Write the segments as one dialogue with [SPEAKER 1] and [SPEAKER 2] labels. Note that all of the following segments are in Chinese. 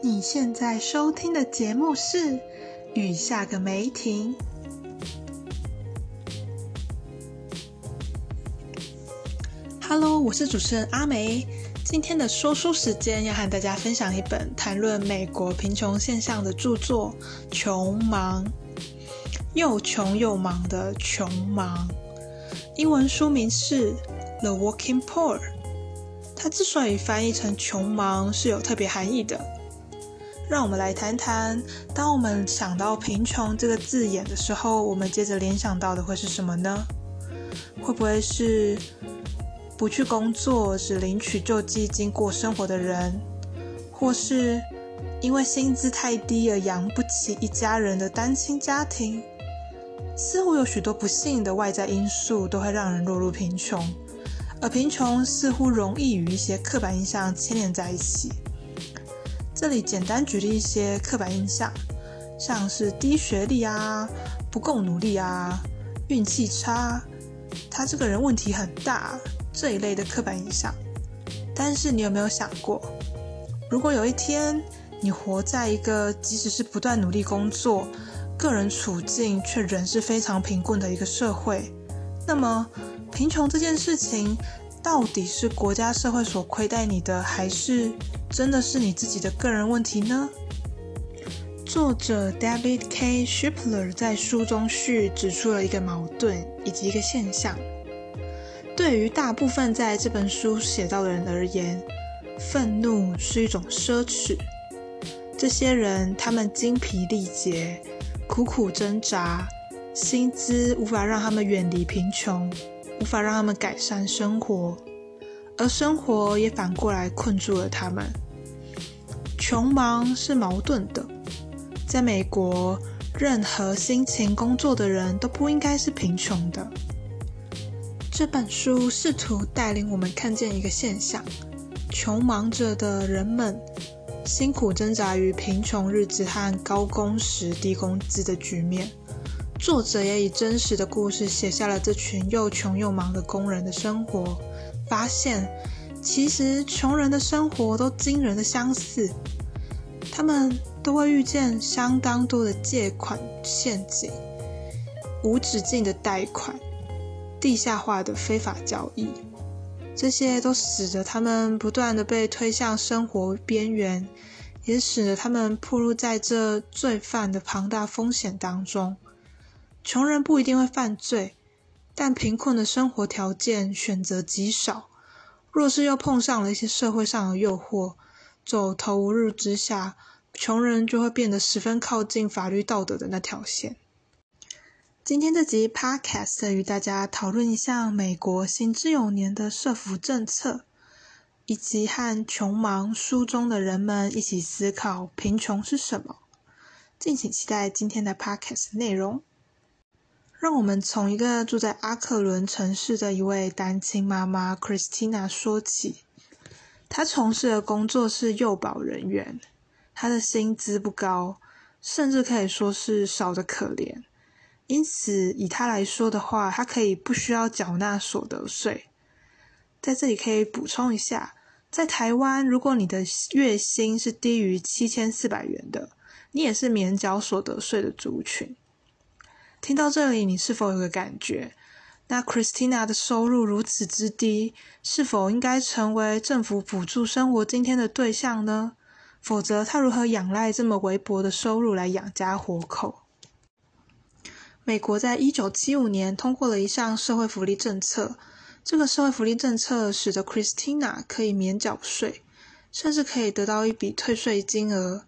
[SPEAKER 1] 你现在收听的节目是《雨下个没停》。Hello，我是主持人阿梅。今天的说书时间要和大家分享一本谈论美国贫穷现象的著作《穷忙》，又穷又忙的穷忙。英文书名是《The Working Poor》。它之所以翻译成“穷忙”，是有特别含义的。让我们来谈谈，当我们想到“贫穷”这个字眼的时候，我们接着联想到的会是什么呢？会不会是不去工作，只领取救济金过生活的人，或是因为薪资太低而养不起一家人的单亲家庭？似乎有许多不幸的外在因素都会让人落入贫穷。而贫穷似乎容易与一些刻板印象牵连在一起。这里简单举例一些刻板印象，像是低学历啊、不够努力啊、运气差、他这个人问题很大这一类的刻板印象。但是你有没有想过，如果有一天你活在一个即使是不断努力工作，个人处境却仍是非常贫困的一个社会，那么？贫穷这件事情，到底是国家社会所亏待你的，还是真的是你自己的个人问题呢？作者 David K. Shipler 在书中序指出了一个矛盾以及一个现象：对于大部分在这本书写到的人而言，愤怒是一种奢侈。这些人他们精疲力竭，苦苦挣扎，薪资无法让他们远离贫穷。无法让他们改善生活，而生活也反过来困住了他们。穷忙是矛盾的，在美国，任何辛勤工作的人都不应该是贫穷的。这本书试图带领我们看见一个现象：穷忙着的人们辛苦挣扎于贫穷日子和高工时、低工资的局面。作者也以真实的故事写下了这群又穷又忙的工人的生活，发现其实穷人的生活都惊人的相似，他们都会遇见相当多的借款陷阱、无止境的贷款、地下化的非法交易，这些都使得他们不断的被推向生活边缘，也使得他们暴露在这罪犯的庞大风险当中。穷人不一定会犯罪，但贫困的生活条件选择极少。若是又碰上了一些社会上的诱惑，走投无路之下，穷人就会变得十分靠近法律道德的那条线。今天这集 Podcast 与大家讨论一下美国行之有年的社福政策，以及和穷忙书中的人们一起思考贫穷是什么。敬请期待今天的 Podcast 内容。让我们从一个住在阿克伦城市的一位单亲妈妈 Christina 说起。她从事的工作是幼保人员，她的薪资不高，甚至可以说是少的可怜。因此，以她来说的话，她可以不需要缴纳所得税。在这里可以补充一下，在台湾，如果你的月薪是低于七千四百元的，你也是免缴所得税的族群。听到这里，你是否有个感觉？那 Christina 的收入如此之低，是否应该成为政府补助生活津贴的对象呢？否则，她如何仰赖这么微薄的收入来养家活口？美国在一九七五年通过了一项社会福利政策，这个社会福利政策使得 Christina 可以免缴税，甚至可以得到一笔退税金额。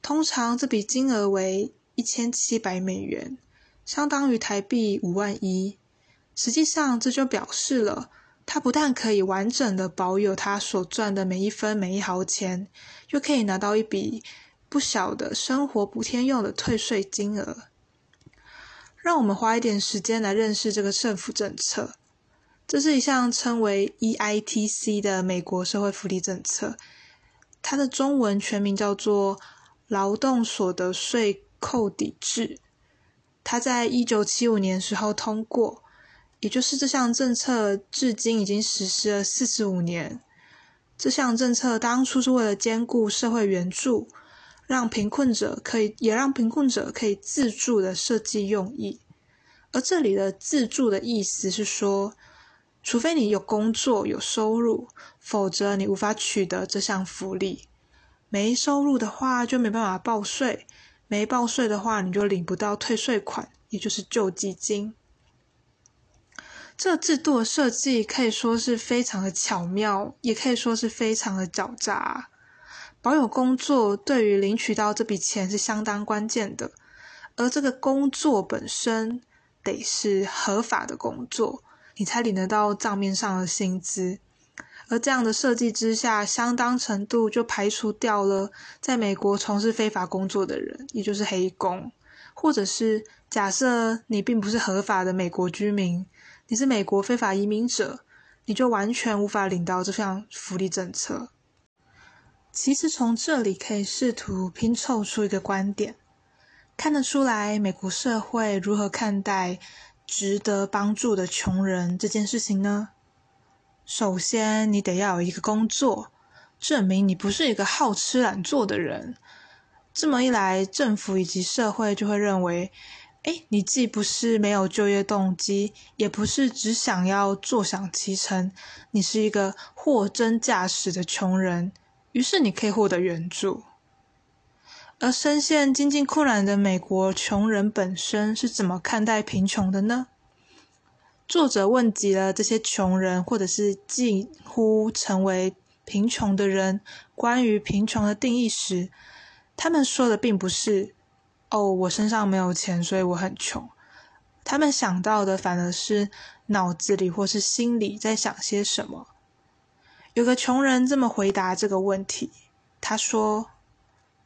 [SPEAKER 1] 通常这笔金额为一千七百美元。相当于台币五万一，实际上这就表示了，他不但可以完整的保有他所赚的每一分每一毫钱，又可以拿到一笔不小的生活补贴用的退税金额。让我们花一点时间来认识这个政府政策。这是一项称为 EITC 的美国社会福利政策，它的中文全名叫做劳动所得税扣抵制。他在一九七五年时候通过，也就是这项政策至今已经实施了四十五年。这项政策当初是为了兼顾社会援助，让贫困者可以也让贫困者可以自助的设计用意。而这里的自助的意思是说，除非你有工作有收入，否则你无法取得这项福利。没收入的话就没办法报税，没报税的话你就领不到退税款，也就是救济金。这制度的设计可以说是非常的巧妙，也可以说是非常的狡诈。保有工作对于领取到这笔钱是相当关键的，而这个工作本身得是合法的工作，你才领得到账面上的薪资。而这样的设计之下，相当程度就排除掉了在美国从事非法工作的人，也就是黑工，或者是假设你并不是合法的美国居民。你是美国非法移民者，你就完全无法领到这项福利政策。其实从这里可以试图拼凑出一个观点，看得出来美国社会如何看待值得帮助的穷人这件事情呢？首先，你得要有一个工作，证明你不是一个好吃懒做的人。这么一来，政府以及社会就会认为。哎，你既不是没有就业动机，也不是只想要坐享其成，你是一个货真价实的穷人，于是你可以获得援助。而深陷经济困难的美国穷人本身是怎么看待贫穷的呢？作者问及了这些穷人，或者是近乎成为贫穷的人，关于贫穷的定义时，他们说的并不是。哦，我身上没有钱，所以我很穷。他们想到的反而是脑子里或是心里在想些什么。有个穷人这么回答这个问题，他说：“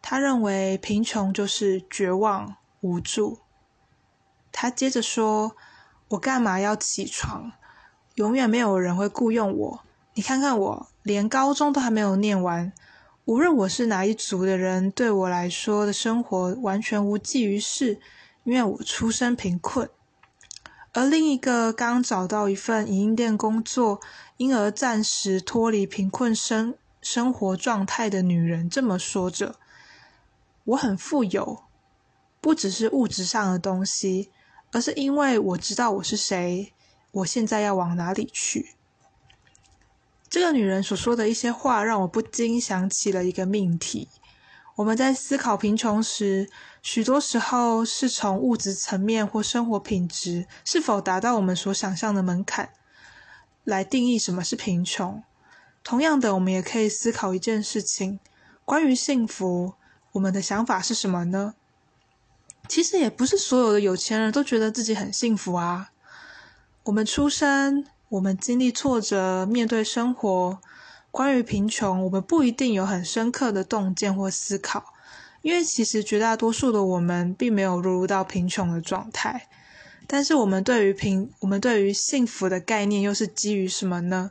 [SPEAKER 1] 他认为贫穷就是绝望无助。”他接着说：“我干嘛要起床？永远没有人会雇佣我。你看看我，连高中都还没有念完。”无论我是哪一族的人，对我来说的生活完全无济于事，因为我出身贫困。而另一个刚找到一份影音店工作，因而暂时脱离贫困生生活状态的女人这么说着：“我很富有，不只是物质上的东西，而是因为我知道我是谁，我现在要往哪里去。”这个女人所说的一些话，让我不禁想起了一个命题：我们在思考贫穷时，许多时候是从物质层面或生活品质是否达到我们所想象的门槛来定义什么是贫穷。同样的，我们也可以思考一件事情：关于幸福，我们的想法是什么呢？其实也不是所有的有钱人都觉得自己很幸福啊。我们出生。我们经历挫折，面对生活。关于贫穷，我们不一定有很深刻的洞见或思考，因为其实绝大多数的我们并没有落入到贫穷的状态。但是，我们对于贫，我们对于幸福的概念又是基于什么呢？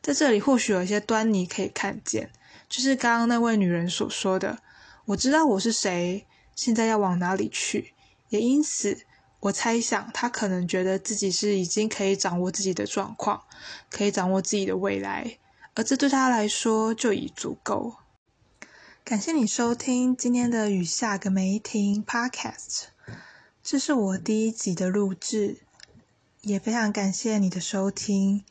[SPEAKER 1] 在这里，或许有一些端倪可以看见，就是刚刚那位女人所说的：“我知道我是谁，现在要往哪里去。”也因此。我猜想，他可能觉得自己是已经可以掌握自己的状况，可以掌握自己的未来，而这对他来说就已足够。感谢你收听今天的雨下个没停 Podcast，这是我第一集的录制，也非常感谢你的收听。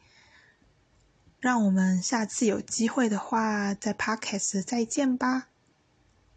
[SPEAKER 1] 让我们下次有机会的话，在 Podcast 再见吧。